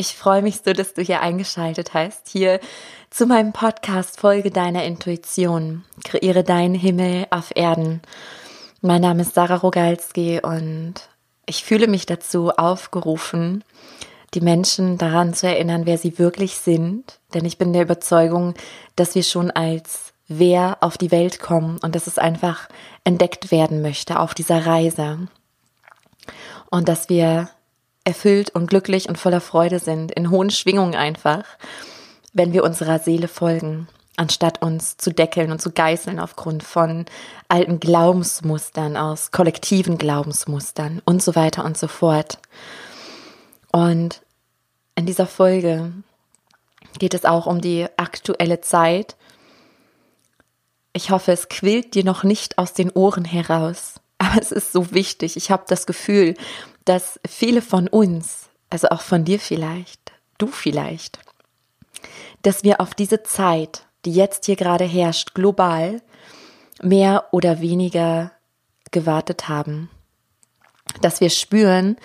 Ich freue mich so, dass du hier eingeschaltet hast, hier zu meinem Podcast Folge deiner Intuition. Kreiere deinen Himmel auf Erden. Mein Name ist Sarah Rogalski und ich fühle mich dazu aufgerufen, die Menschen daran zu erinnern, wer sie wirklich sind. Denn ich bin der Überzeugung, dass wir schon als wer auf die Welt kommen und dass es einfach entdeckt werden möchte auf dieser Reise. Und dass wir erfüllt und glücklich und voller Freude sind, in hohen Schwingungen einfach, wenn wir unserer Seele folgen, anstatt uns zu deckeln und zu geißeln aufgrund von alten Glaubensmustern, aus kollektiven Glaubensmustern und so weiter und so fort. Und in dieser Folge geht es auch um die aktuelle Zeit. Ich hoffe, es quillt dir noch nicht aus den Ohren heraus, aber es ist so wichtig. Ich habe das Gefühl, dass viele von uns, also auch von dir vielleicht, du vielleicht, dass wir auf diese Zeit, die jetzt hier gerade herrscht, global, mehr oder weniger gewartet haben. Dass wir spüren,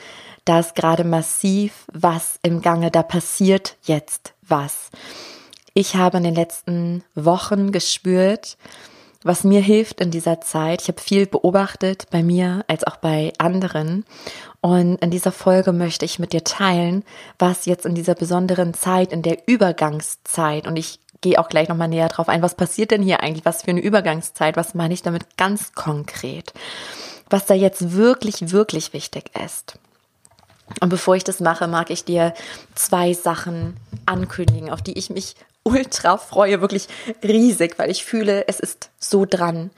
dass gerade massiv was im Gange, da passiert jetzt was. Ich habe in den letzten Wochen gespürt, was mir hilft in dieser Zeit. Ich habe viel beobachtet bei mir als auch bei anderen. Und in dieser Folge möchte ich mit dir teilen, was jetzt in dieser besonderen Zeit, in der Übergangszeit, und ich gehe auch gleich nochmal näher drauf ein, was passiert denn hier eigentlich, was für eine Übergangszeit, was meine ich damit ganz konkret, was da jetzt wirklich, wirklich wichtig ist. Und bevor ich das mache, mag ich dir zwei Sachen ankündigen, auf die ich mich ultra freue, wirklich riesig, weil ich fühle, es ist so dran.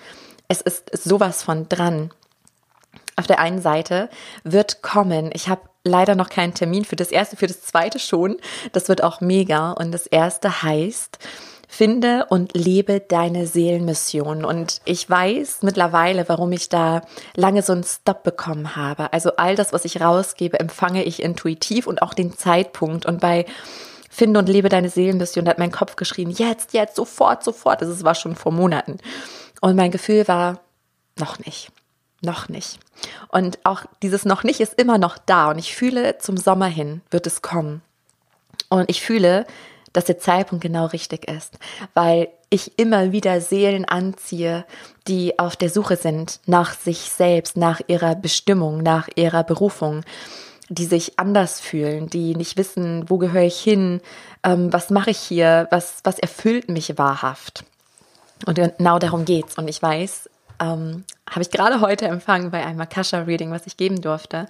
Es ist sowas von dran. Auf der einen Seite wird kommen, ich habe leider noch keinen Termin für das erste, für das zweite schon. Das wird auch mega. Und das erste heißt, finde und lebe deine Seelenmission. Und ich weiß mittlerweile, warum ich da lange so einen Stop bekommen habe. Also all das, was ich rausgebe, empfange ich intuitiv und auch den Zeitpunkt. Und bei Finde und lebe deine Seelenmission, hat mein Kopf geschrien, jetzt, jetzt, sofort, sofort. Das war schon vor Monaten. Und mein Gefühl war, noch nicht. Noch nicht. Und auch dieses noch nicht ist immer noch da. Und ich fühle, zum Sommer hin wird es kommen. Und ich fühle, dass der Zeitpunkt genau richtig ist, weil ich immer wieder Seelen anziehe, die auf der Suche sind nach sich selbst, nach ihrer Bestimmung, nach ihrer Berufung die sich anders fühlen, die nicht wissen, wo gehöre ich hin, ähm, was mache ich hier, was, was erfüllt mich wahrhaft. Und genau darum geht's. Und ich weiß, ähm, habe ich gerade heute empfangen bei einem Akasha-Reading, was ich geben durfte,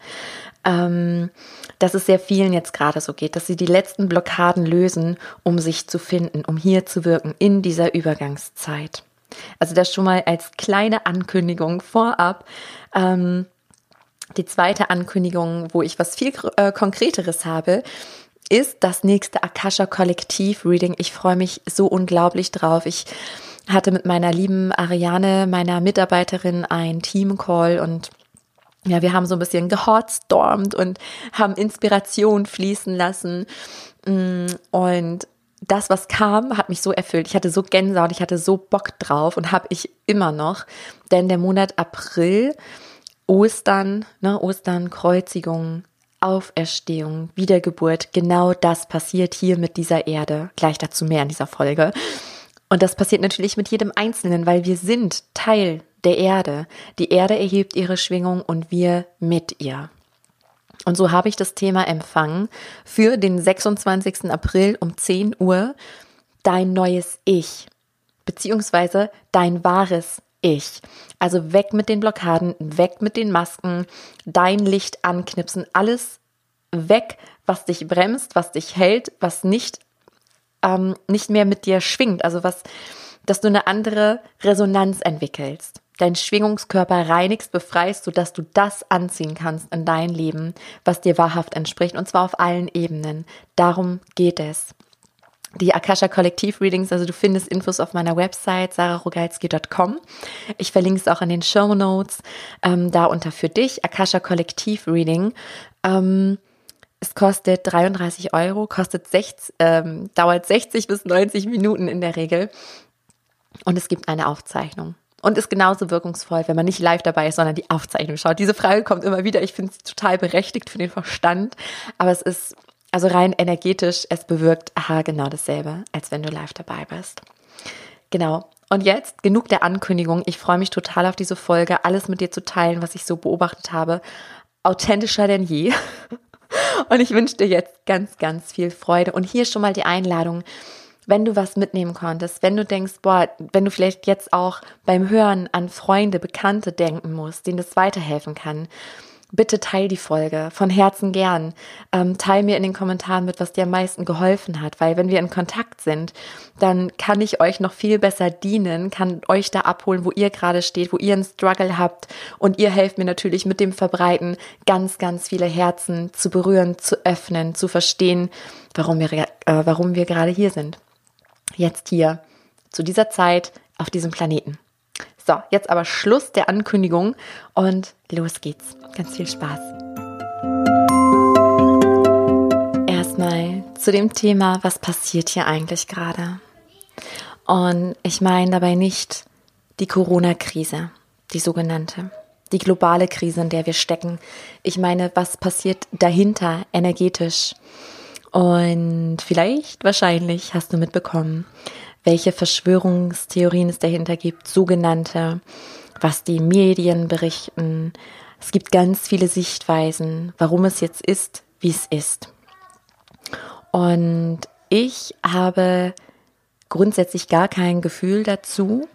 ähm, dass es sehr vielen jetzt gerade so geht, dass sie die letzten Blockaden lösen, um sich zu finden, um hier zu wirken in dieser Übergangszeit. Also das schon mal als kleine Ankündigung vorab. Ähm, die zweite Ankündigung, wo ich was viel äh, Konkreteres habe, ist das nächste Akasha Kollektiv Reading. Ich freue mich so unglaublich drauf. Ich hatte mit meiner lieben Ariane, meiner Mitarbeiterin, ein Team Call und ja, wir haben so ein bisschen gehotstormt und haben Inspiration fließen lassen. Mm, und das, was kam, hat mich so erfüllt. Ich hatte so Gänsehaut, ich hatte so Bock drauf und habe ich immer noch. Denn der Monat April Ostern, ne, Ostern, Kreuzigung, Auferstehung, Wiedergeburt, genau das passiert hier mit dieser Erde. Gleich dazu mehr in dieser Folge. Und das passiert natürlich mit jedem Einzelnen, weil wir sind Teil der Erde. Die Erde erhebt ihre Schwingung und wir mit ihr. Und so habe ich das Thema empfangen für den 26. April um 10 Uhr. Dein neues Ich, beziehungsweise dein wahres ich. Also weg mit den Blockaden, weg mit den Masken, dein Licht anknipsen, alles weg, was dich bremst, was dich hält, was nicht, ähm, nicht mehr mit dir schwingt. Also was, dass du eine andere Resonanz entwickelst. Dein Schwingungskörper reinigst, befreist, sodass du das anziehen kannst in dein Leben, was dir wahrhaft entspricht, und zwar auf allen Ebenen. Darum geht es die Akasha Kollektiv Readings, also du findest Infos auf meiner Website sararogalski.com. Ich verlinke es auch in den Show Notes, ähm, da unter für dich, Akasha Kollektiv Reading. Ähm, es kostet 33 Euro, kostet 60, ähm, dauert 60 bis 90 Minuten in der Regel. Und es gibt eine Aufzeichnung. Und ist genauso wirkungsvoll, wenn man nicht live dabei ist, sondern die Aufzeichnung schaut. Diese Frage kommt immer wieder. Ich finde es total berechtigt für den Verstand. Aber es ist also rein energetisch, es bewirkt aha, genau dasselbe, als wenn du live dabei bist. Genau. Und jetzt genug der Ankündigung. Ich freue mich total auf diese Folge, alles mit dir zu teilen, was ich so beobachtet habe. Authentischer denn je. Und ich wünsche dir jetzt ganz, ganz viel Freude. Und hier schon mal die Einladung, wenn du was mitnehmen konntest, wenn du denkst, boah, wenn du vielleicht jetzt auch beim Hören an Freunde, Bekannte denken musst, denen das weiterhelfen kann, bitte teil die Folge von Herzen gern. Ähm, teil mir in den Kommentaren mit, was dir am meisten geholfen hat, weil wenn wir in Kontakt sind, dann kann ich euch noch viel besser dienen, kann euch da abholen, wo ihr gerade steht, wo ihr einen Struggle habt und ihr helft mir natürlich mit dem Verbreiten ganz, ganz viele Herzen zu berühren, zu öffnen, zu verstehen, warum wir, äh, warum wir gerade hier sind. Jetzt hier, zu dieser Zeit auf diesem Planeten. So, jetzt aber Schluss der Ankündigung und los geht's. Ganz viel Spaß. Erstmal zu dem Thema, was passiert hier eigentlich gerade? Und ich meine dabei nicht die Corona-Krise, die sogenannte, die globale Krise, in der wir stecken. Ich meine, was passiert dahinter energetisch? Und vielleicht, wahrscheinlich hast du mitbekommen, welche Verschwörungstheorien es dahinter gibt, sogenannte, was die Medien berichten. Es gibt ganz viele Sichtweisen, warum es jetzt ist, wie es ist. Und ich habe grundsätzlich gar kein Gefühl dazu,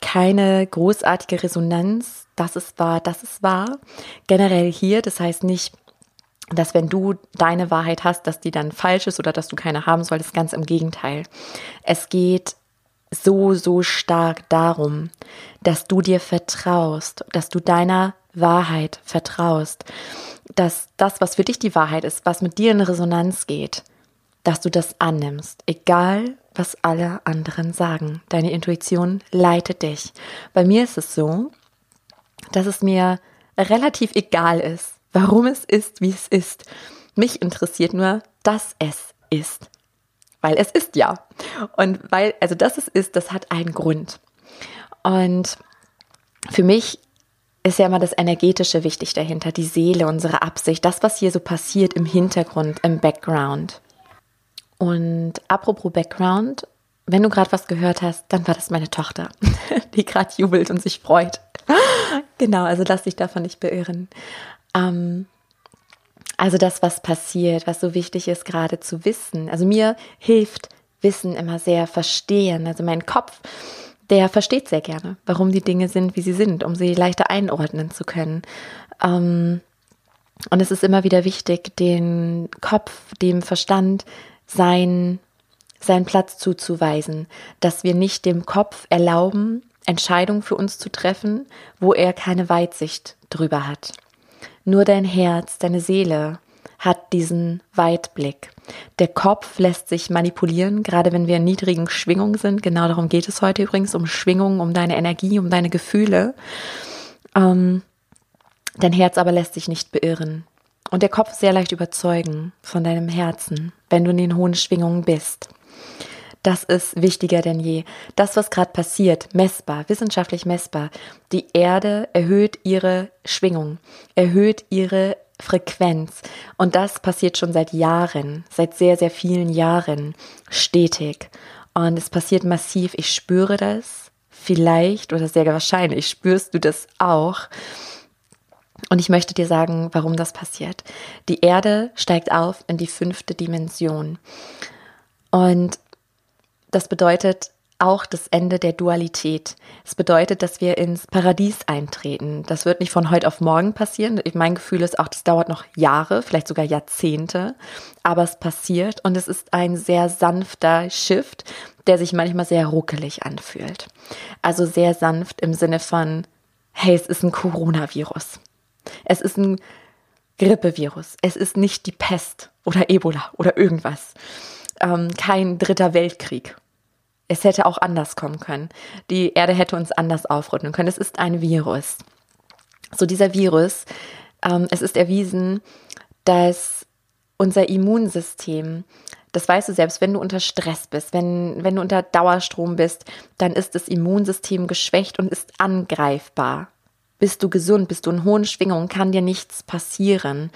keine großartige Resonanz, dass es war, dass es war. Generell hier, das heißt nicht, dass wenn du deine Wahrheit hast, dass die dann falsch ist oder dass du keine haben solltest, ganz im Gegenteil. Es geht so, so stark darum, dass du dir vertraust, dass du deiner Wahrheit vertraust, dass das, was für dich die Wahrheit ist, was mit dir in Resonanz geht, dass du das annimmst, egal was alle anderen sagen. Deine Intuition leitet dich. Bei mir ist es so, dass es mir relativ egal ist, warum es ist, wie es ist. Mich interessiert nur, dass es ist. Weil es ist ja. Und weil, also dass es ist, das hat einen Grund. Und für mich ist ja immer das Energetische wichtig dahinter, die Seele, unsere Absicht, das, was hier so passiert im Hintergrund, im Background. Und apropos Background, wenn du gerade was gehört hast, dann war das meine Tochter, die gerade jubelt und sich freut. genau, also lass dich davon nicht beirren. Ähm, also das, was passiert, was so wichtig ist, gerade zu wissen. Also mir hilft Wissen immer sehr verstehen. Also mein Kopf, der versteht sehr gerne, warum die Dinge sind, wie sie sind, um sie leichter einordnen zu können. Ähm, und es ist immer wieder wichtig, den Kopf, dem Verstand sein, seinen Platz zuzuweisen, dass wir nicht dem Kopf erlauben, Entscheidungen für uns zu treffen, wo er keine Weitsicht drüber hat. Nur dein Herz, deine Seele hat diesen Weitblick. Der Kopf lässt sich manipulieren, gerade wenn wir in niedrigen Schwingungen sind. Genau darum geht es heute übrigens, um Schwingungen, um deine Energie, um deine Gefühle. Ähm, dein Herz aber lässt sich nicht beirren. Und der Kopf sehr leicht überzeugen von deinem Herzen, wenn du in den hohen Schwingungen bist. Das ist wichtiger denn je. Das, was gerade passiert, messbar, wissenschaftlich messbar. Die Erde erhöht ihre Schwingung, erhöht ihre Frequenz. Und das passiert schon seit Jahren, seit sehr, sehr vielen Jahren, stetig. Und es passiert massiv. Ich spüre das. Vielleicht oder sehr wahrscheinlich spürst du das auch. Und ich möchte dir sagen, warum das passiert. Die Erde steigt auf in die fünfte Dimension. Und das bedeutet auch das Ende der Dualität. Es bedeutet, dass wir ins Paradies eintreten. Das wird nicht von heute auf morgen passieren. Mein Gefühl ist auch, das dauert noch Jahre, vielleicht sogar Jahrzehnte. Aber es passiert und es ist ein sehr sanfter Shift, der sich manchmal sehr ruckelig anfühlt. Also sehr sanft im Sinne von, hey, es ist ein Coronavirus. Es ist ein Grippevirus. Es ist nicht die Pest oder Ebola oder irgendwas. Ähm, kein dritter Weltkrieg es hätte auch anders kommen können. Die Erde hätte uns anders aufrütteln können. Es ist ein Virus. So dieser Virus, ähm, es ist erwiesen, dass unser Immunsystem, das weißt du selbst, wenn du unter Stress bist, wenn, wenn du unter Dauerstrom bist, dann ist das Immunsystem geschwächt und ist angreifbar. bist du gesund, bist du in hohen Schwingungen, kann dir nichts passieren.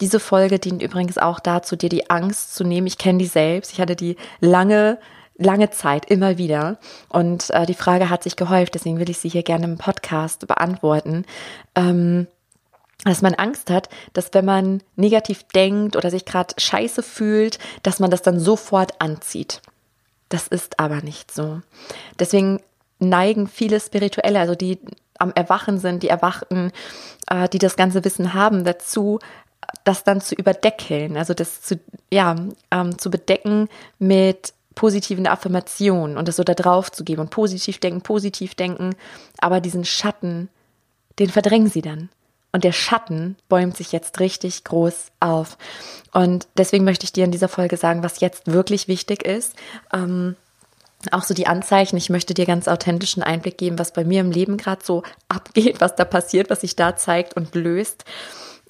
Diese Folge dient übrigens auch dazu, dir die Angst zu nehmen. Ich kenne die selbst. Ich hatte die lange lange Zeit immer wieder. Und äh, die Frage hat sich gehäuft, deswegen will ich sie hier gerne im Podcast beantworten. Ähm, dass man Angst hat, dass wenn man negativ denkt oder sich gerade scheiße fühlt, dass man das dann sofort anzieht. Das ist aber nicht so. Deswegen neigen viele Spirituelle, also die am Erwachen sind, die Erwachten, äh, die das ganze Wissen haben, dazu, das dann zu überdeckeln, also das zu, ja, ähm, zu bedecken mit positiven Affirmationen und das so da drauf zu geben und positiv denken, positiv denken, aber diesen Schatten, den verdrängen sie dann. Und der Schatten bäumt sich jetzt richtig groß auf. Und deswegen möchte ich dir in dieser Folge sagen, was jetzt wirklich wichtig ist. Ähm, auch so die Anzeichen. Ich möchte dir ganz authentischen Einblick geben, was bei mir im Leben gerade so abgeht, was da passiert, was sich da zeigt und löst.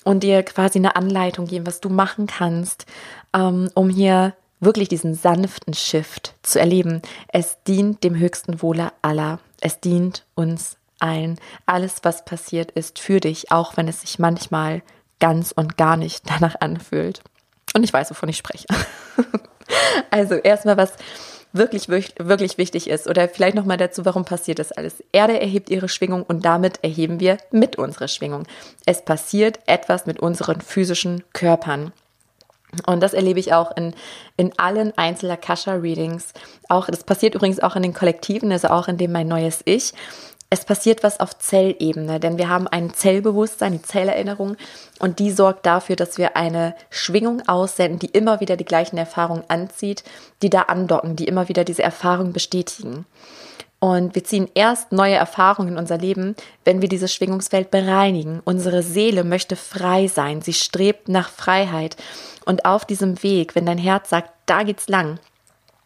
Und dir quasi eine Anleitung geben, was du machen kannst, ähm, um hier wirklich diesen sanften Shift zu erleben. Es dient dem höchsten Wohle aller. Es dient uns allen. Alles, was passiert, ist für dich, auch wenn es sich manchmal ganz und gar nicht danach anfühlt. Und ich weiß, wovon ich spreche. also erstmal, was wirklich, wirklich wichtig ist oder vielleicht nochmal dazu, warum passiert das alles? Erde erhebt ihre Schwingung und damit erheben wir mit unserer Schwingung. Es passiert etwas mit unseren physischen Körpern. Und das erlebe ich auch in, in allen Einzel-Akasha-Readings. Auch, das passiert übrigens auch in den Kollektiven, also auch in dem mein neues Ich. Es passiert was auf Zellebene, denn wir haben ein Zellbewusstsein, die Zellerinnerung, und die sorgt dafür, dass wir eine Schwingung aussenden, die immer wieder die gleichen Erfahrungen anzieht, die da andocken, die immer wieder diese Erfahrungen bestätigen. Und wir ziehen erst neue Erfahrungen in unser Leben, wenn wir dieses Schwingungsfeld bereinigen. Unsere Seele möchte frei sein. Sie strebt nach Freiheit. Und auf diesem Weg, wenn dein Herz sagt, da geht's lang,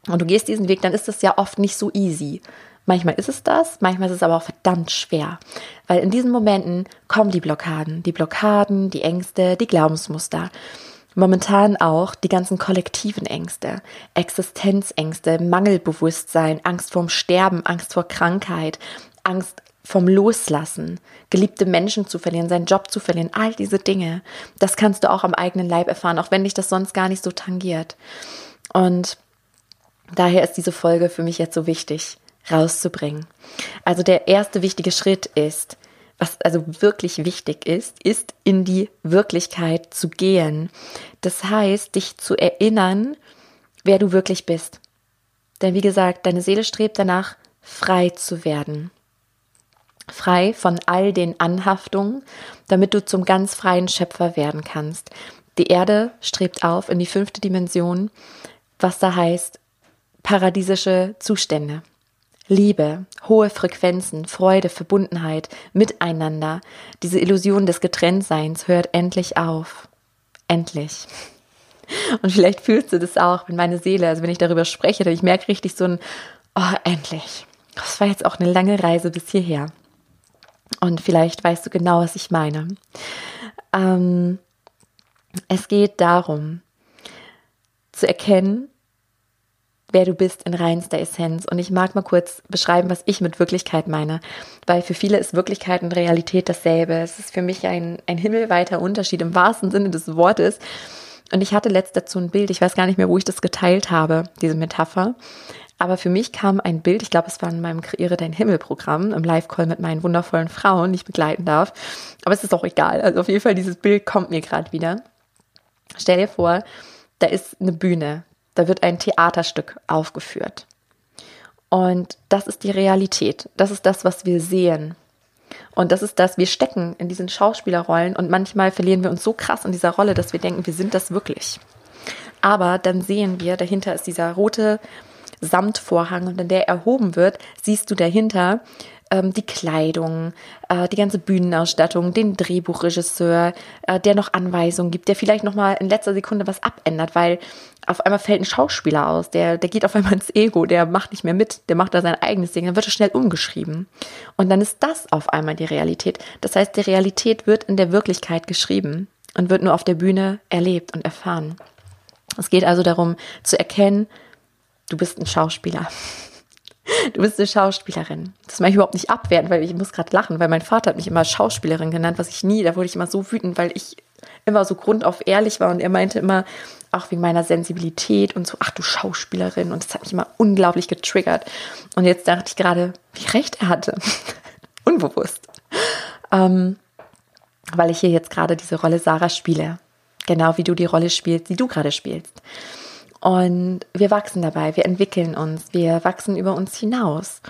und du gehst diesen Weg, dann ist es ja oft nicht so easy. Manchmal ist es das, manchmal ist es aber auch verdammt schwer. Weil in diesen Momenten kommen die Blockaden, die Blockaden, die Ängste, die Glaubensmuster. Momentan auch die ganzen kollektiven Ängste, Existenzängste, Mangelbewusstsein, Angst vorm Sterben, Angst vor Krankheit, Angst vom Loslassen, geliebte Menschen zu verlieren, seinen Job zu verlieren, all diese Dinge. Das kannst du auch am eigenen Leib erfahren, auch wenn dich das sonst gar nicht so tangiert. Und daher ist diese Folge für mich jetzt so wichtig rauszubringen. Also der erste wichtige Schritt ist, was also wirklich wichtig ist, ist in die Wirklichkeit zu gehen. Das heißt, dich zu erinnern, wer du wirklich bist. Denn wie gesagt, deine Seele strebt danach, frei zu werden. Frei von all den Anhaftungen, damit du zum ganz freien Schöpfer werden kannst. Die Erde strebt auf in die fünfte Dimension, was da heißt paradiesische Zustände. Liebe, hohe Frequenzen, Freude, Verbundenheit, Miteinander, diese Illusion des Getrenntseins hört endlich auf. Endlich. Und vielleicht fühlst du das auch, wenn meine Seele, also wenn ich darüber spreche, ich merke richtig so ein, oh, endlich. Das war jetzt auch eine lange Reise bis hierher. Und vielleicht weißt du genau, was ich meine. Ähm, es geht darum, zu erkennen, wer du bist in reinster Essenz. Und ich mag mal kurz beschreiben, was ich mit Wirklichkeit meine. Weil für viele ist Wirklichkeit und Realität dasselbe. Es ist für mich ein, ein himmelweiter Unterschied im wahrsten Sinne des Wortes. Und ich hatte letzt dazu ein Bild, ich weiß gar nicht mehr, wo ich das geteilt habe, diese Metapher. Aber für mich kam ein Bild, ich glaube, es war in meinem Kreiere dein Himmel-Programm, im Live-Call mit meinen wundervollen Frauen, die ich begleiten darf. Aber es ist auch egal. Also auf jeden Fall, dieses Bild kommt mir gerade wieder. Stell dir vor, da ist eine Bühne. Da wird ein Theaterstück aufgeführt. Und das ist die Realität. Das ist das, was wir sehen. Und das ist das, wir stecken in diesen Schauspielerrollen und manchmal verlieren wir uns so krass in dieser Rolle, dass wir denken, wir sind das wirklich. Aber dann sehen wir, dahinter ist dieser rote Samtvorhang und wenn der erhoben wird, siehst du dahinter ähm, die Kleidung, äh, die ganze Bühnenausstattung, den Drehbuchregisseur, äh, der noch Anweisungen gibt, der vielleicht noch mal in letzter Sekunde was abändert, weil auf einmal fällt ein Schauspieler aus, der, der geht auf einmal ins Ego, der macht nicht mehr mit, der macht da sein eigenes Ding, dann wird er schnell umgeschrieben. Und dann ist das auf einmal die Realität. Das heißt, die Realität wird in der Wirklichkeit geschrieben und wird nur auf der Bühne erlebt und erfahren. Es geht also darum zu erkennen, du bist ein Schauspieler. du bist eine Schauspielerin. Das mache ich überhaupt nicht abwerten, weil ich muss gerade lachen, weil mein Vater hat mich immer Schauspielerin genannt, was ich nie, da wurde ich immer so wütend, weil ich immer so grundauf ehrlich war und er meinte immer, auch wegen meiner Sensibilität und so, ach du Schauspielerin und das hat mich immer unglaublich getriggert. Und jetzt dachte ich gerade, wie recht er hatte. Unbewusst. Ähm, weil ich hier jetzt gerade diese Rolle Sarah spiele. Genau wie du die Rolle spielst, die du gerade spielst. Und wir wachsen dabei, wir entwickeln uns, wir wachsen über uns hinaus.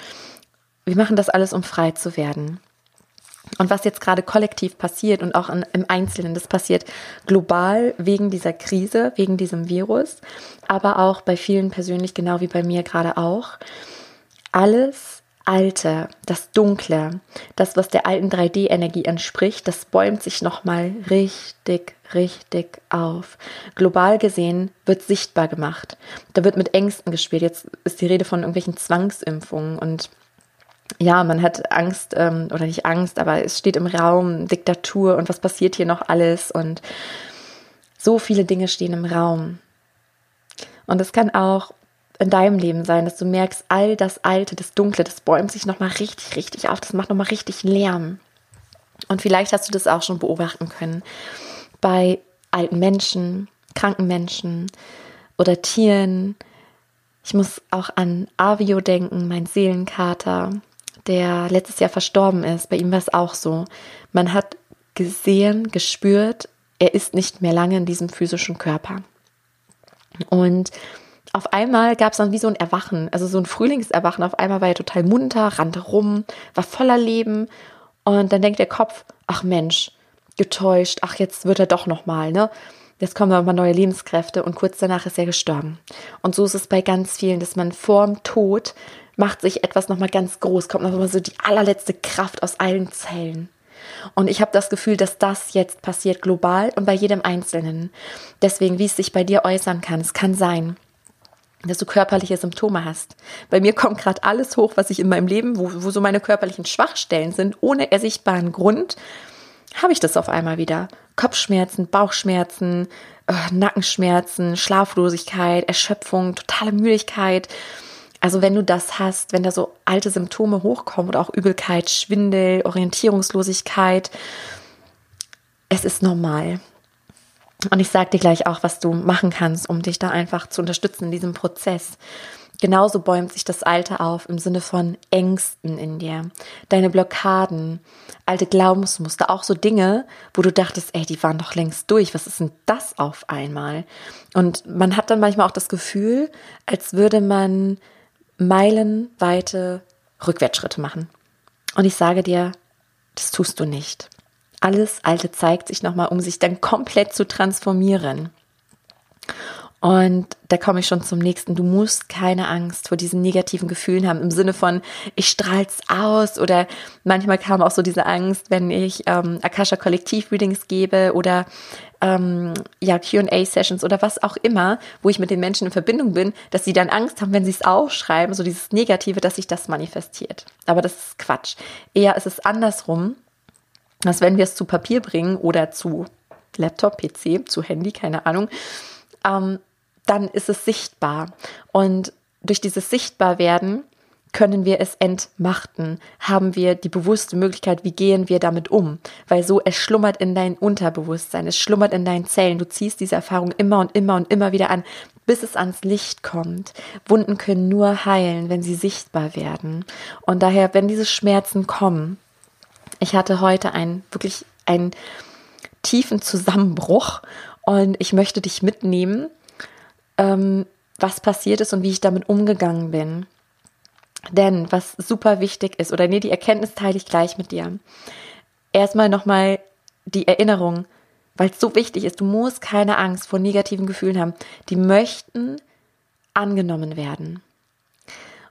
Wir machen das alles, um frei zu werden. Und was jetzt gerade kollektiv passiert und auch in, im Einzelnen, das passiert global wegen dieser Krise, wegen diesem Virus, aber auch bei vielen persönlich, genau wie bei mir gerade auch. Alles Alte, das Dunkle, das, was der alten 3D-Energie entspricht, das bäumt sich nochmal richtig, richtig auf. Global gesehen wird sichtbar gemacht. Da wird mit Ängsten gespielt. Jetzt ist die Rede von irgendwelchen Zwangsimpfungen und ja, man hat Angst ähm, oder nicht Angst, aber es steht im Raum Diktatur und was passiert hier noch alles und so viele Dinge stehen im Raum. Und es kann auch in deinem Leben sein, dass du merkst, all das Alte, das Dunkle, das bäumt sich nochmal richtig, richtig auf, das macht nochmal richtig Lärm. Und vielleicht hast du das auch schon beobachten können bei alten Menschen, kranken Menschen oder Tieren. Ich muss auch an Avio denken, mein Seelenkater, der letztes Jahr verstorben ist. Bei ihm war es auch so. Man hat gesehen, gespürt, er ist nicht mehr lange in diesem physischen Körper. Und auf einmal gab es dann wie so ein Erwachen, also so ein Frühlingserwachen. Auf einmal war er total munter, rannte rum, war voller Leben. Und dann denkt der Kopf, ach Mensch, getäuscht, ach jetzt wird er doch nochmal, ne? Jetzt kommen nochmal neue Lebenskräfte und kurz danach ist er gestorben. Und so ist es bei ganz vielen, dass man vorm Tod macht sich etwas nochmal ganz groß, kommt nochmal so die allerletzte Kraft aus allen Zellen. Und ich habe das Gefühl, dass das jetzt passiert global und bei jedem Einzelnen. Deswegen, wie es sich bei dir äußern kann, es kann sein, dass du körperliche Symptome hast. Bei mir kommt gerade alles hoch, was ich in meinem Leben, wo, wo so meine körperlichen Schwachstellen sind, ohne ersichtbaren Grund, habe ich das auf einmal wieder. Kopfschmerzen, Bauchschmerzen, äh, Nackenschmerzen, Schlaflosigkeit, Erschöpfung, totale Müdigkeit. Also wenn du das hast, wenn da so alte Symptome hochkommen oder auch Übelkeit, Schwindel, Orientierungslosigkeit, es ist normal. Und ich sage dir gleich auch, was du machen kannst, um dich da einfach zu unterstützen in diesem Prozess. Genauso bäumt sich das Alte auf im Sinne von Ängsten in dir, deine Blockaden, alte Glaubensmuster, auch so Dinge, wo du dachtest, ey, die waren doch längst durch, was ist denn das auf einmal? Und man hat dann manchmal auch das Gefühl, als würde man meilenweite Rückwärtsschritte machen. Und ich sage dir, das tust du nicht. Alles Alte zeigt sich nochmal, um sich dann komplett zu transformieren. Und da komme ich schon zum nächsten. Du musst keine Angst vor diesen negativen Gefühlen haben, im Sinne von, ich strahl's aus. Oder manchmal kam auch so diese Angst, wenn ich ähm, Akasha Kollektiv Readings gebe oder ähm, ja, QA-Sessions oder was auch immer, wo ich mit den Menschen in Verbindung bin, dass sie dann Angst haben, wenn sie es aufschreiben, so dieses Negative, dass sich das manifestiert. Aber das ist Quatsch. Eher ist es andersrum dass wenn wir es zu Papier bringen oder zu Laptop, PC, zu Handy, keine Ahnung, ähm, dann ist es sichtbar. Und durch dieses Sichtbarwerden können wir es entmachten, haben wir die bewusste Möglichkeit, wie gehen wir damit um, weil so es schlummert in dein Unterbewusstsein, es schlummert in deinen Zellen, du ziehst diese Erfahrung immer und immer und immer wieder an, bis es ans Licht kommt. Wunden können nur heilen, wenn sie sichtbar werden. Und daher, wenn diese Schmerzen kommen, ich hatte heute einen wirklich einen tiefen Zusammenbruch und ich möchte dich mitnehmen, ähm, was passiert ist und wie ich damit umgegangen bin. Denn was super wichtig ist, oder nee, die Erkenntnis teile ich gleich mit dir. Erstmal nochmal die Erinnerung, weil es so wichtig ist, du musst keine Angst vor negativen Gefühlen haben. Die möchten angenommen werden.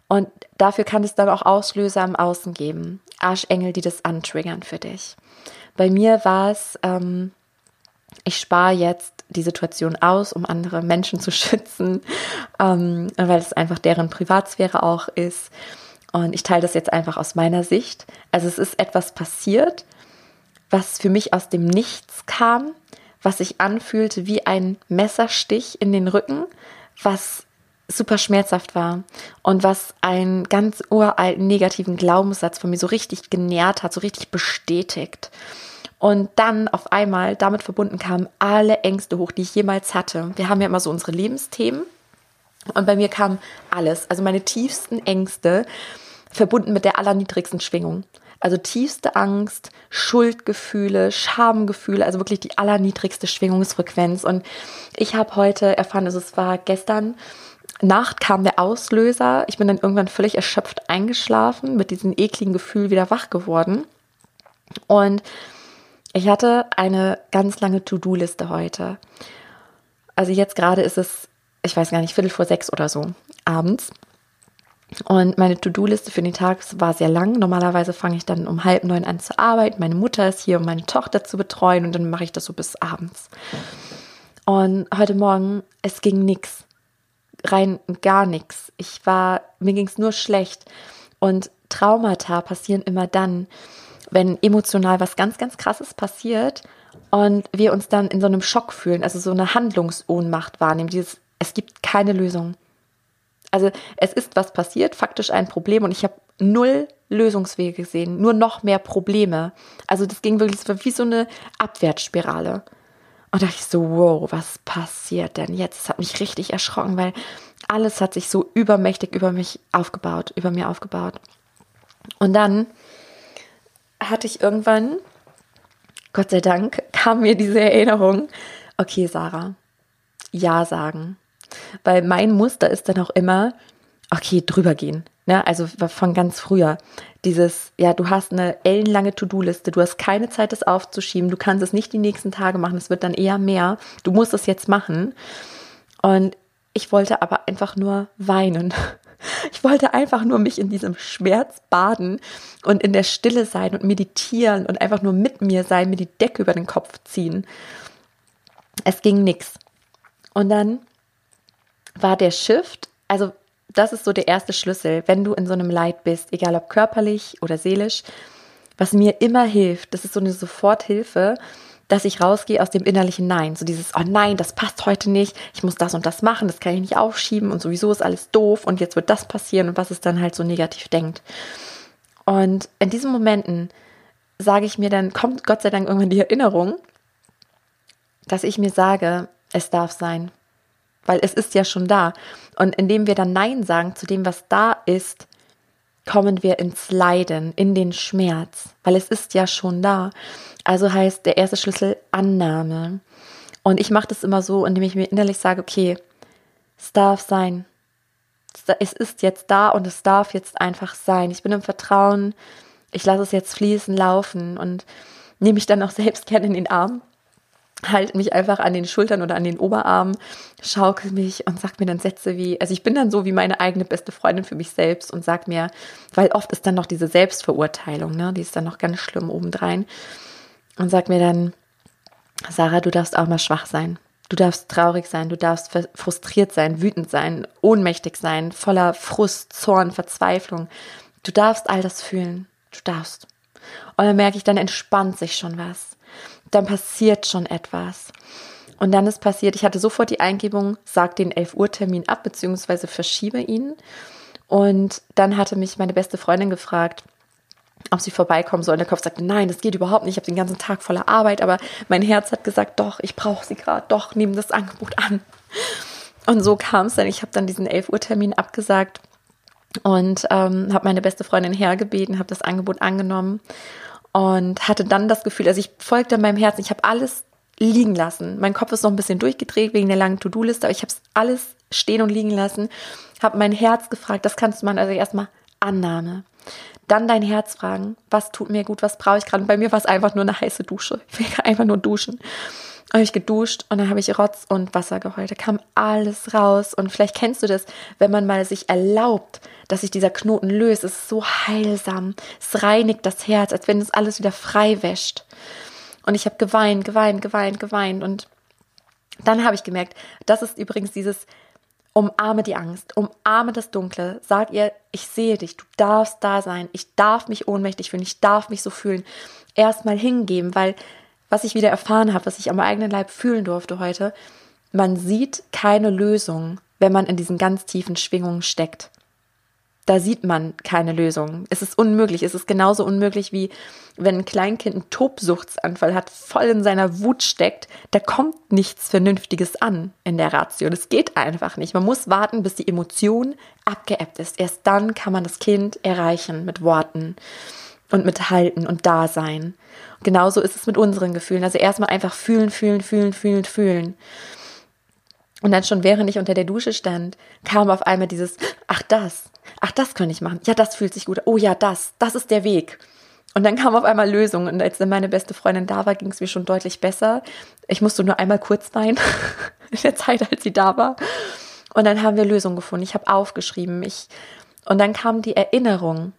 Und dafür kann es dann auch Auslöser im Außen geben. Arschengel, die das antriggern für dich. Bei mir war es, ähm, ich spare jetzt die Situation aus, um andere Menschen zu schützen, ähm, weil es einfach deren Privatsphäre auch ist. Und ich teile das jetzt einfach aus meiner Sicht. Also es ist etwas passiert, was für mich aus dem Nichts kam, was sich anfühlte wie ein Messerstich in den Rücken, was super schmerzhaft war und was einen ganz uralten negativen Glaubenssatz von mir so richtig genährt hat, so richtig bestätigt. Und dann auf einmal damit verbunden kamen alle Ängste hoch, die ich jemals hatte. Wir haben ja immer so unsere Lebensthemen und bei mir kam alles, also meine tiefsten Ängste verbunden mit der allerniedrigsten Schwingung. Also tiefste Angst, Schuldgefühle, Schamgefühle, also wirklich die allerniedrigste Schwingungsfrequenz. Und ich habe heute erfahren, also es war gestern Nacht kam der Auslöser. Ich bin dann irgendwann völlig erschöpft eingeschlafen, mit diesem ekligen Gefühl wieder wach geworden. Und ich hatte eine ganz lange To-Do-Liste heute. Also jetzt gerade ist es, ich weiß gar nicht, Viertel vor sechs oder so abends. Und meine To-Do-Liste für den Tag war sehr lang. Normalerweise fange ich dann um halb neun an zu arbeiten. Meine Mutter ist hier, um meine Tochter zu betreuen und dann mache ich das so bis abends. Und heute Morgen, es ging nichts. Rein gar nichts. Ich war, mir ging es nur schlecht. Und Traumata passieren immer dann, wenn emotional was ganz, ganz krasses passiert und wir uns dann in so einem Schock fühlen, also so eine Handlungsohnmacht wahrnehmen. Dieses, es gibt keine Lösung. Also es ist was passiert, faktisch ein Problem und ich habe null Lösungswege gesehen, nur noch mehr Probleme. Also das ging wirklich, wie so eine Abwärtsspirale. Und da dachte ich so, wow, was passiert denn jetzt? Das hat mich richtig erschrocken, weil alles hat sich so übermächtig über mich aufgebaut, über mir aufgebaut. Und dann hatte ich irgendwann, Gott sei Dank, kam mir diese Erinnerung, okay, Sarah, Ja sagen. Weil mein Muster ist dann auch immer, okay, drüber gehen. Ne? Also von ganz früher. Dieses, ja, du hast eine ellenlange To-Do-Liste, du hast keine Zeit, das aufzuschieben, du kannst es nicht die nächsten Tage machen, es wird dann eher mehr. Du musst es jetzt machen. Und ich wollte aber einfach nur weinen. Ich wollte einfach nur mich in diesem Schmerz baden und in der Stille sein und meditieren und einfach nur mit mir sein, mir die Decke über den Kopf ziehen. Es ging nichts. Und dann war der Shift, also das ist so der erste Schlüssel, wenn du in so einem Leid bist, egal ob körperlich oder seelisch, was mir immer hilft, das ist so eine Soforthilfe, dass ich rausgehe aus dem innerlichen Nein. So dieses, oh nein, das passt heute nicht, ich muss das und das machen, das kann ich nicht aufschieben und sowieso ist alles doof und jetzt wird das passieren und was es dann halt so negativ denkt. Und in diesen Momenten sage ich mir dann, kommt Gott sei Dank irgendwann die Erinnerung, dass ich mir sage, es darf sein weil es ist ja schon da. Und indem wir dann Nein sagen zu dem, was da ist, kommen wir ins Leiden, in den Schmerz, weil es ist ja schon da. Also heißt der erste Schlüssel Annahme. Und ich mache das immer so, indem ich mir innerlich sage, okay, es darf sein. Es ist jetzt da und es darf jetzt einfach sein. Ich bin im Vertrauen, ich lasse es jetzt fließen, laufen und nehme mich dann auch selbst gerne in den Arm halte mich einfach an den Schultern oder an den Oberarmen, schaukel mich und sag mir dann Sätze wie, also ich bin dann so wie meine eigene beste Freundin für mich selbst und sag mir, weil oft ist dann noch diese Selbstverurteilung, ne, die ist dann noch ganz schlimm obendrein und sag mir dann, Sarah, du darfst auch mal schwach sein. Du darfst traurig sein, du darfst frustriert sein, wütend sein, ohnmächtig sein, voller Frust, Zorn, Verzweiflung. Du darfst all das fühlen. Du darfst. Und dann merke ich, dann entspannt sich schon was dann passiert schon etwas. Und dann ist passiert, ich hatte sofort die Eingebung, sag den 11 Uhr Termin ab, beziehungsweise verschiebe ihn. Und dann hatte mich meine beste Freundin gefragt, ob sie vorbeikommen soll. Und der Kopf sagte, nein, das geht überhaupt nicht. Ich habe den ganzen Tag voller Arbeit, aber mein Herz hat gesagt, doch, ich brauche sie gerade, doch, nehmen das Angebot an. Und so kam es dann. Ich habe dann diesen 11 Uhr Termin abgesagt und ähm, habe meine beste Freundin hergebeten, habe das Angebot angenommen und hatte dann das Gefühl, also ich folgte meinem Herzen, ich habe alles liegen lassen. Mein Kopf ist noch ein bisschen durchgedreht wegen der langen To-Do-Liste, aber ich habe es alles stehen und liegen lassen, habe mein Herz gefragt, das kannst du machen, also erstmal Annahme. Dann dein Herz fragen, was tut mir gut, was brauche ich gerade. Bei mir war es einfach nur eine heiße Dusche. Ich will einfach nur duschen habe ich geduscht und dann habe ich Rotz und Wasser geheult. Da kam alles raus. Und vielleicht kennst du das, wenn man mal sich erlaubt, dass sich dieser Knoten löst. Es ist so heilsam. Es reinigt das Herz, als wenn es alles wieder frei wäscht. Und ich habe geweint, geweint, geweint, geweint. Und dann habe ich gemerkt, das ist übrigens dieses Umarme die Angst, umarme das Dunkle. Sag ihr, ich sehe dich, du darfst da sein, ich darf mich ohnmächtig fühlen, ich darf mich so fühlen. Erstmal hingeben, weil was ich wieder erfahren habe, was ich am eigenen Leib fühlen durfte heute, man sieht keine Lösung, wenn man in diesen ganz tiefen Schwingungen steckt da sieht man keine Lösung. Es ist unmöglich. Es ist genauso unmöglich wie wenn ein Kleinkind einen Tobsuchtsanfall hat, voll in seiner Wut steckt, da kommt nichts Vernünftiges an in der Ratio. Das geht einfach nicht. Man muss warten, bis die Emotion abgeebbt ist. Erst dann kann man das Kind erreichen mit Worten und mit Halten und Dasein. Genauso ist es mit unseren Gefühlen. Also erstmal einfach fühlen, fühlen, fühlen, fühlen, fühlen. Und dann schon während ich unter der Dusche stand, kam auf einmal dieses, ach das, ach das könnte ich machen, ja das fühlt sich gut, oh ja das, das ist der Weg. Und dann kam auf einmal Lösung und als dann meine beste Freundin da war, ging es mir schon deutlich besser. Ich musste nur einmal kurz weinen in der Zeit, als sie da war. Und dann haben wir Lösungen gefunden. Ich habe aufgeschrieben, ich und dann kam die Erinnerung,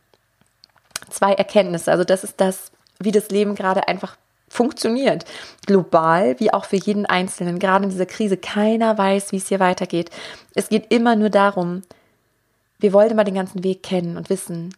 zwei Erkenntnisse. Also das ist das, wie das Leben gerade einfach funktioniert. Global wie auch für jeden Einzelnen. Gerade in dieser Krise. Keiner weiß, wie es hier weitergeht. Es geht immer nur darum, wir wollen immer den ganzen Weg kennen und wissen.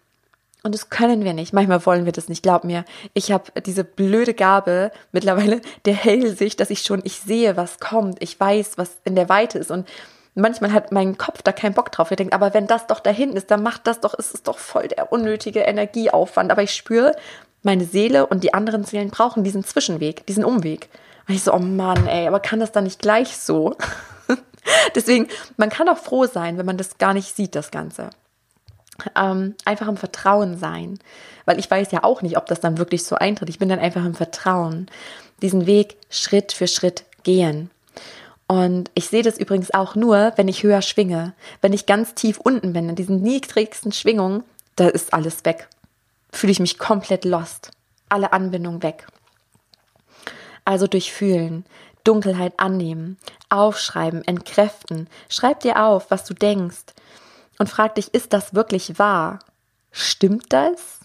Und das können wir nicht. Manchmal wollen wir das nicht. Glaub mir, ich habe diese blöde Gabe mittlerweile der Hellsicht, dass ich schon, ich sehe, was kommt. Ich weiß, was in der Weite ist. Und manchmal hat mein Kopf da keinen Bock drauf. Ich denke, aber wenn das doch da hinten ist, dann macht das doch, ist es doch voll der unnötige Energieaufwand. Aber ich spüre, meine Seele und die anderen Seelen brauchen diesen Zwischenweg, diesen Umweg. Und ich so, oh Mann, ey, aber kann das dann nicht gleich so? Deswegen, man kann auch froh sein, wenn man das gar nicht sieht, das Ganze. Ähm, einfach im Vertrauen sein. Weil ich weiß ja auch nicht, ob das dann wirklich so eintritt. Ich bin dann einfach im Vertrauen. Diesen Weg Schritt für Schritt gehen. Und ich sehe das übrigens auch nur, wenn ich höher schwinge. Wenn ich ganz tief unten bin, in diesen niedrigsten Schwingungen, da ist alles weg fühle ich mich komplett lost. Alle Anbindung weg. Also durchfühlen, Dunkelheit annehmen, aufschreiben, entkräften. Schreib dir auf, was du denkst und frag dich, ist das wirklich wahr? Stimmt das?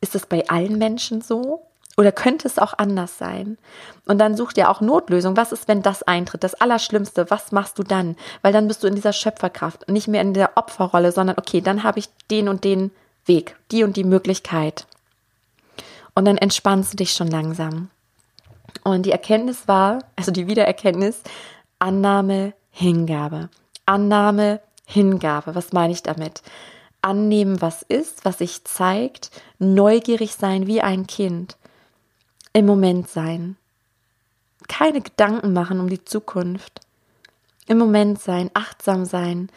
Ist es bei allen Menschen so? Oder könnte es auch anders sein? Und dann such dir auch Notlösung. Was ist, wenn das eintritt? Das Allerschlimmste. Was machst du dann? Weil dann bist du in dieser Schöpferkraft, nicht mehr in der Opferrolle, sondern okay, dann habe ich den und den Weg, die und die Möglichkeit. Und dann entspannst du dich schon langsam. Und die Erkenntnis war, also die Wiedererkenntnis, Annahme, Hingabe. Annahme, Hingabe. Was meine ich damit? Annehmen, was ist, was sich zeigt, neugierig sein wie ein Kind, im Moment sein, keine Gedanken machen um die Zukunft, im Moment sein, achtsam sein,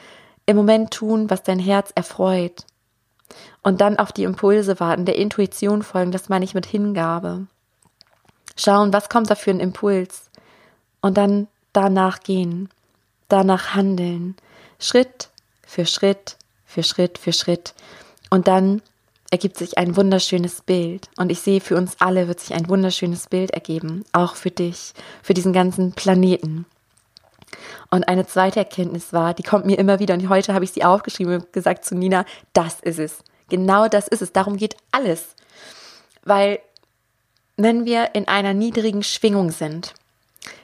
im Moment tun, was dein Herz erfreut, und dann auf die Impulse warten, der Intuition folgen, das meine ich mit Hingabe. Schauen, was kommt da für ein Impuls? Und dann danach gehen, danach handeln, Schritt für Schritt für Schritt für Schritt. Und dann ergibt sich ein wunderschönes Bild und ich sehe, für uns alle wird sich ein wunderschönes Bild ergeben, auch für dich, für diesen ganzen Planeten. Und eine zweite Erkenntnis war, die kommt mir immer wieder und heute habe ich sie aufgeschrieben und gesagt zu Nina, das ist es. Genau das ist es. Darum geht alles. Weil wenn wir in einer niedrigen Schwingung sind,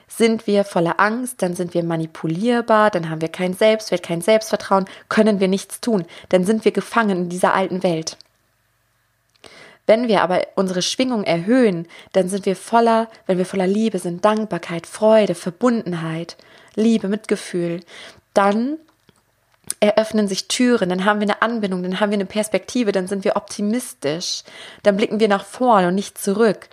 sind wir voller Angst, dann sind wir manipulierbar, dann haben wir kein Selbstwert, kein Selbstvertrauen, können wir nichts tun, dann sind wir gefangen in dieser alten Welt. Wenn wir aber unsere Schwingung erhöhen, dann sind wir voller, wenn wir voller Liebe sind, Dankbarkeit, Freude, Verbundenheit, Liebe, Mitgefühl, dann eröffnen sich Türen, dann haben wir eine Anbindung, dann haben wir eine Perspektive, dann sind wir optimistisch, dann blicken wir nach vorne und nicht zurück,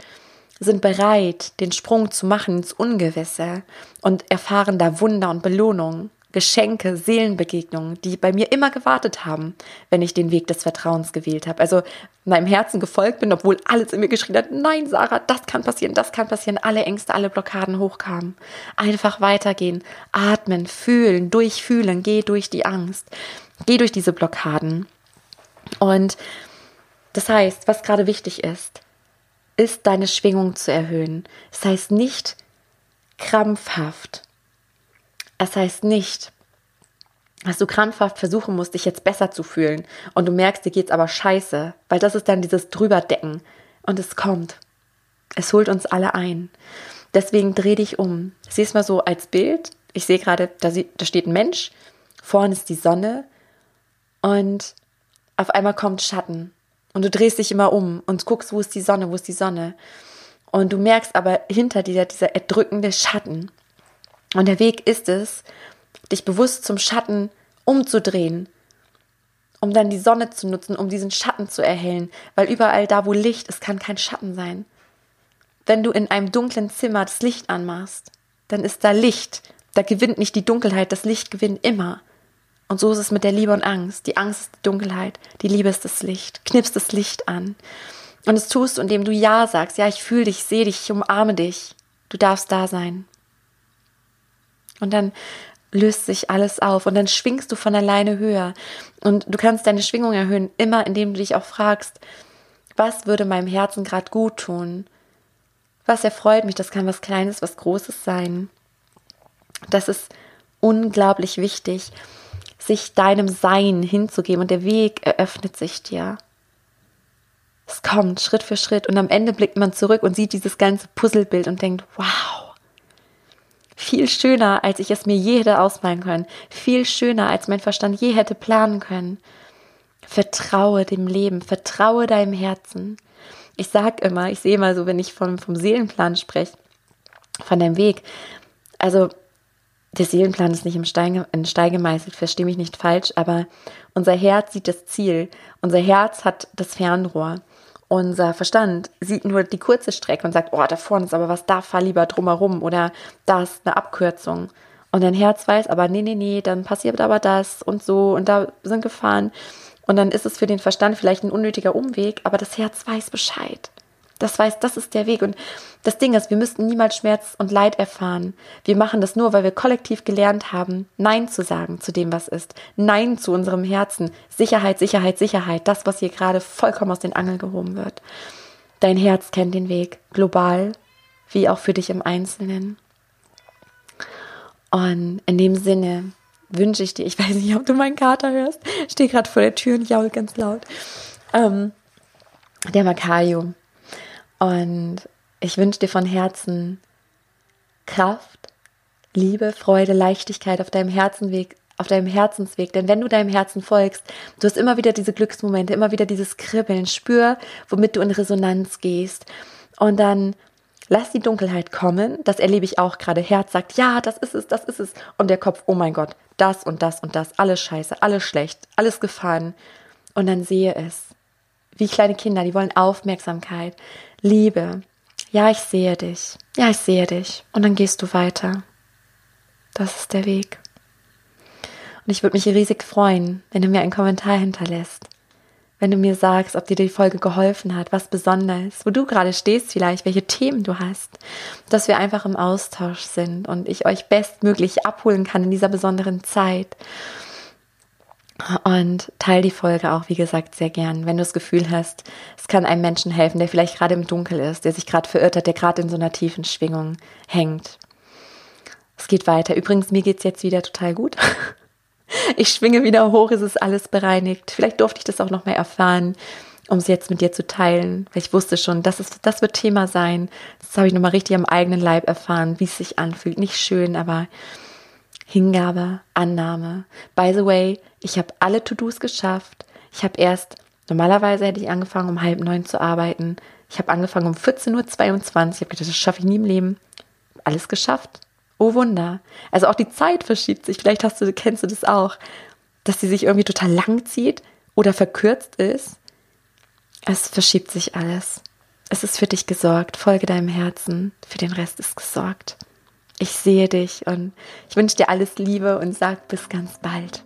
sind bereit, den Sprung zu machen ins Ungewisse und erfahren da Wunder und Belohnung. Geschenke, Seelenbegegnungen, die bei mir immer gewartet haben, wenn ich den Weg des Vertrauens gewählt habe. Also meinem Herzen gefolgt bin, obwohl alles in mir geschrien hat, nein, Sarah, das kann passieren, das kann passieren, alle Ängste, alle Blockaden hochkamen. Einfach weitergehen, atmen, fühlen, durchfühlen, geh durch die Angst, geh durch diese Blockaden. Und das heißt, was gerade wichtig ist, ist deine Schwingung zu erhöhen. Das heißt nicht krampfhaft es heißt nicht, dass du krampfhaft versuchen musst, dich jetzt besser zu fühlen und du merkst, dir geht's aber scheiße, weil das ist dann dieses Drüberdecken und es kommt. Es holt uns alle ein. Deswegen dreh dich um. Sieh es mal so als Bild. Ich sehe gerade, da, da steht ein Mensch, vorne ist die Sonne und auf einmal kommt Schatten und du drehst dich immer um und guckst, wo ist die Sonne, wo ist die Sonne. Und du merkst aber hinter dir dieser erdrückende Schatten. Und der Weg ist es, dich bewusst zum Schatten umzudrehen, um dann die Sonne zu nutzen, um diesen Schatten zu erhellen, weil überall da, wo Licht ist, kann kein Schatten sein. Wenn du in einem dunklen Zimmer das Licht anmachst, dann ist da Licht, da gewinnt nicht die Dunkelheit, das Licht gewinnt immer. Und so ist es mit der Liebe und Angst. Die Angst ist die Dunkelheit, die Liebe ist das Licht. Knippst das Licht an. Und es tust indem du Ja sagst. Ja, ich fühle dich, sehe dich, ich umarme dich. Du darfst da sein. Und dann löst sich alles auf und dann schwingst du von alleine höher. Und du kannst deine Schwingung erhöhen, immer indem du dich auch fragst, was würde meinem Herzen gerade gut tun? Was erfreut mich? Das kann was Kleines, was Großes sein. Das ist unglaublich wichtig, sich deinem Sein hinzugeben und der Weg eröffnet sich dir. Es kommt Schritt für Schritt und am Ende blickt man zurück und sieht dieses ganze Puzzlebild und denkt, wow, viel schöner, als ich es mir je hätte ausmalen können, viel schöner, als mein Verstand je hätte planen können. Vertraue dem Leben, vertraue deinem Herzen. Ich sag immer, ich sehe immer so, wenn ich vom, vom Seelenplan spreche, von deinem Weg. Also, der Seelenplan ist nicht im Stein, in Stein gemeißelt, verstehe mich nicht falsch, aber unser Herz sieht das Ziel. Unser Herz hat das Fernrohr. Unser Verstand sieht nur die kurze Strecke und sagt, oh, da vorne ist aber was, da fahr lieber drumherum oder da ist eine Abkürzung. Und dein Herz weiß aber, nee, nee, nee, dann passiert aber das und so und da sind Gefahren. Und dann ist es für den Verstand vielleicht ein unnötiger Umweg, aber das Herz weiß Bescheid. Das weiß, das ist der Weg. Und das Ding ist, wir müssten niemals Schmerz und Leid erfahren. Wir machen das nur, weil wir kollektiv gelernt haben, Nein zu sagen zu dem, was ist. Nein zu unserem Herzen. Sicherheit, Sicherheit, Sicherheit. Das, was hier gerade vollkommen aus den Angeln gehoben wird. Dein Herz kennt den Weg. Global, wie auch für dich im Einzelnen. Und in dem Sinne wünsche ich dir, ich weiß nicht, ob du meinen Kater hörst, stehe gerade vor der Tür und jaul ganz laut. Ähm, der Makayo und ich wünsche dir von Herzen Kraft, Liebe, Freude, Leichtigkeit auf deinem Herzenweg, auf deinem Herzensweg. Denn wenn du deinem Herzen folgst, du hast immer wieder diese Glücksmomente, immer wieder dieses Kribbeln. Spür, womit du in Resonanz gehst. Und dann lass die Dunkelheit kommen. Das erlebe ich auch gerade. Herz sagt, ja, das ist es, das ist es. Und der Kopf, oh mein Gott, das und das und das, alles scheiße, alles schlecht, alles gefahren. Und dann sehe es. Wie kleine Kinder, die wollen Aufmerksamkeit. Liebe, ja, ich sehe dich, ja, ich sehe dich. Und dann gehst du weiter. Das ist der Weg. Und ich würde mich riesig freuen, wenn du mir einen Kommentar hinterlässt. Wenn du mir sagst, ob dir die Folge geholfen hat, was besonders, wo du gerade stehst vielleicht, welche Themen du hast, dass wir einfach im Austausch sind und ich euch bestmöglich abholen kann in dieser besonderen Zeit. Und teil die Folge auch, wie gesagt, sehr gern, wenn du das Gefühl hast, es kann einem Menschen helfen, der vielleicht gerade im Dunkel ist, der sich gerade verirrt hat, der gerade in so einer tiefen Schwingung hängt. Es geht weiter. Übrigens, mir geht's jetzt wieder total gut. Ich schwinge wieder hoch, es ist alles bereinigt. Vielleicht durfte ich das auch noch mal erfahren, um es jetzt mit dir zu teilen, weil ich wusste schon, das, ist, das wird Thema sein. Das habe ich nochmal richtig am eigenen Leib erfahren, wie es sich anfühlt. Nicht schön, aber Hingabe, Annahme. By the way, ich habe alle To-Dos geschafft. Ich habe erst, normalerweise hätte ich angefangen, um halb neun zu arbeiten. Ich habe angefangen um 14.22 Uhr. Ich habe gedacht, das schaffe ich nie im Leben. Alles geschafft. Oh Wunder. Also auch die Zeit verschiebt sich. Vielleicht hast du, kennst du das auch, dass sie sich irgendwie total lang zieht oder verkürzt ist. Es verschiebt sich alles. Es ist für dich gesorgt. Folge deinem Herzen. Für den Rest ist gesorgt. Ich sehe dich und ich wünsche dir alles Liebe und sag bis ganz bald.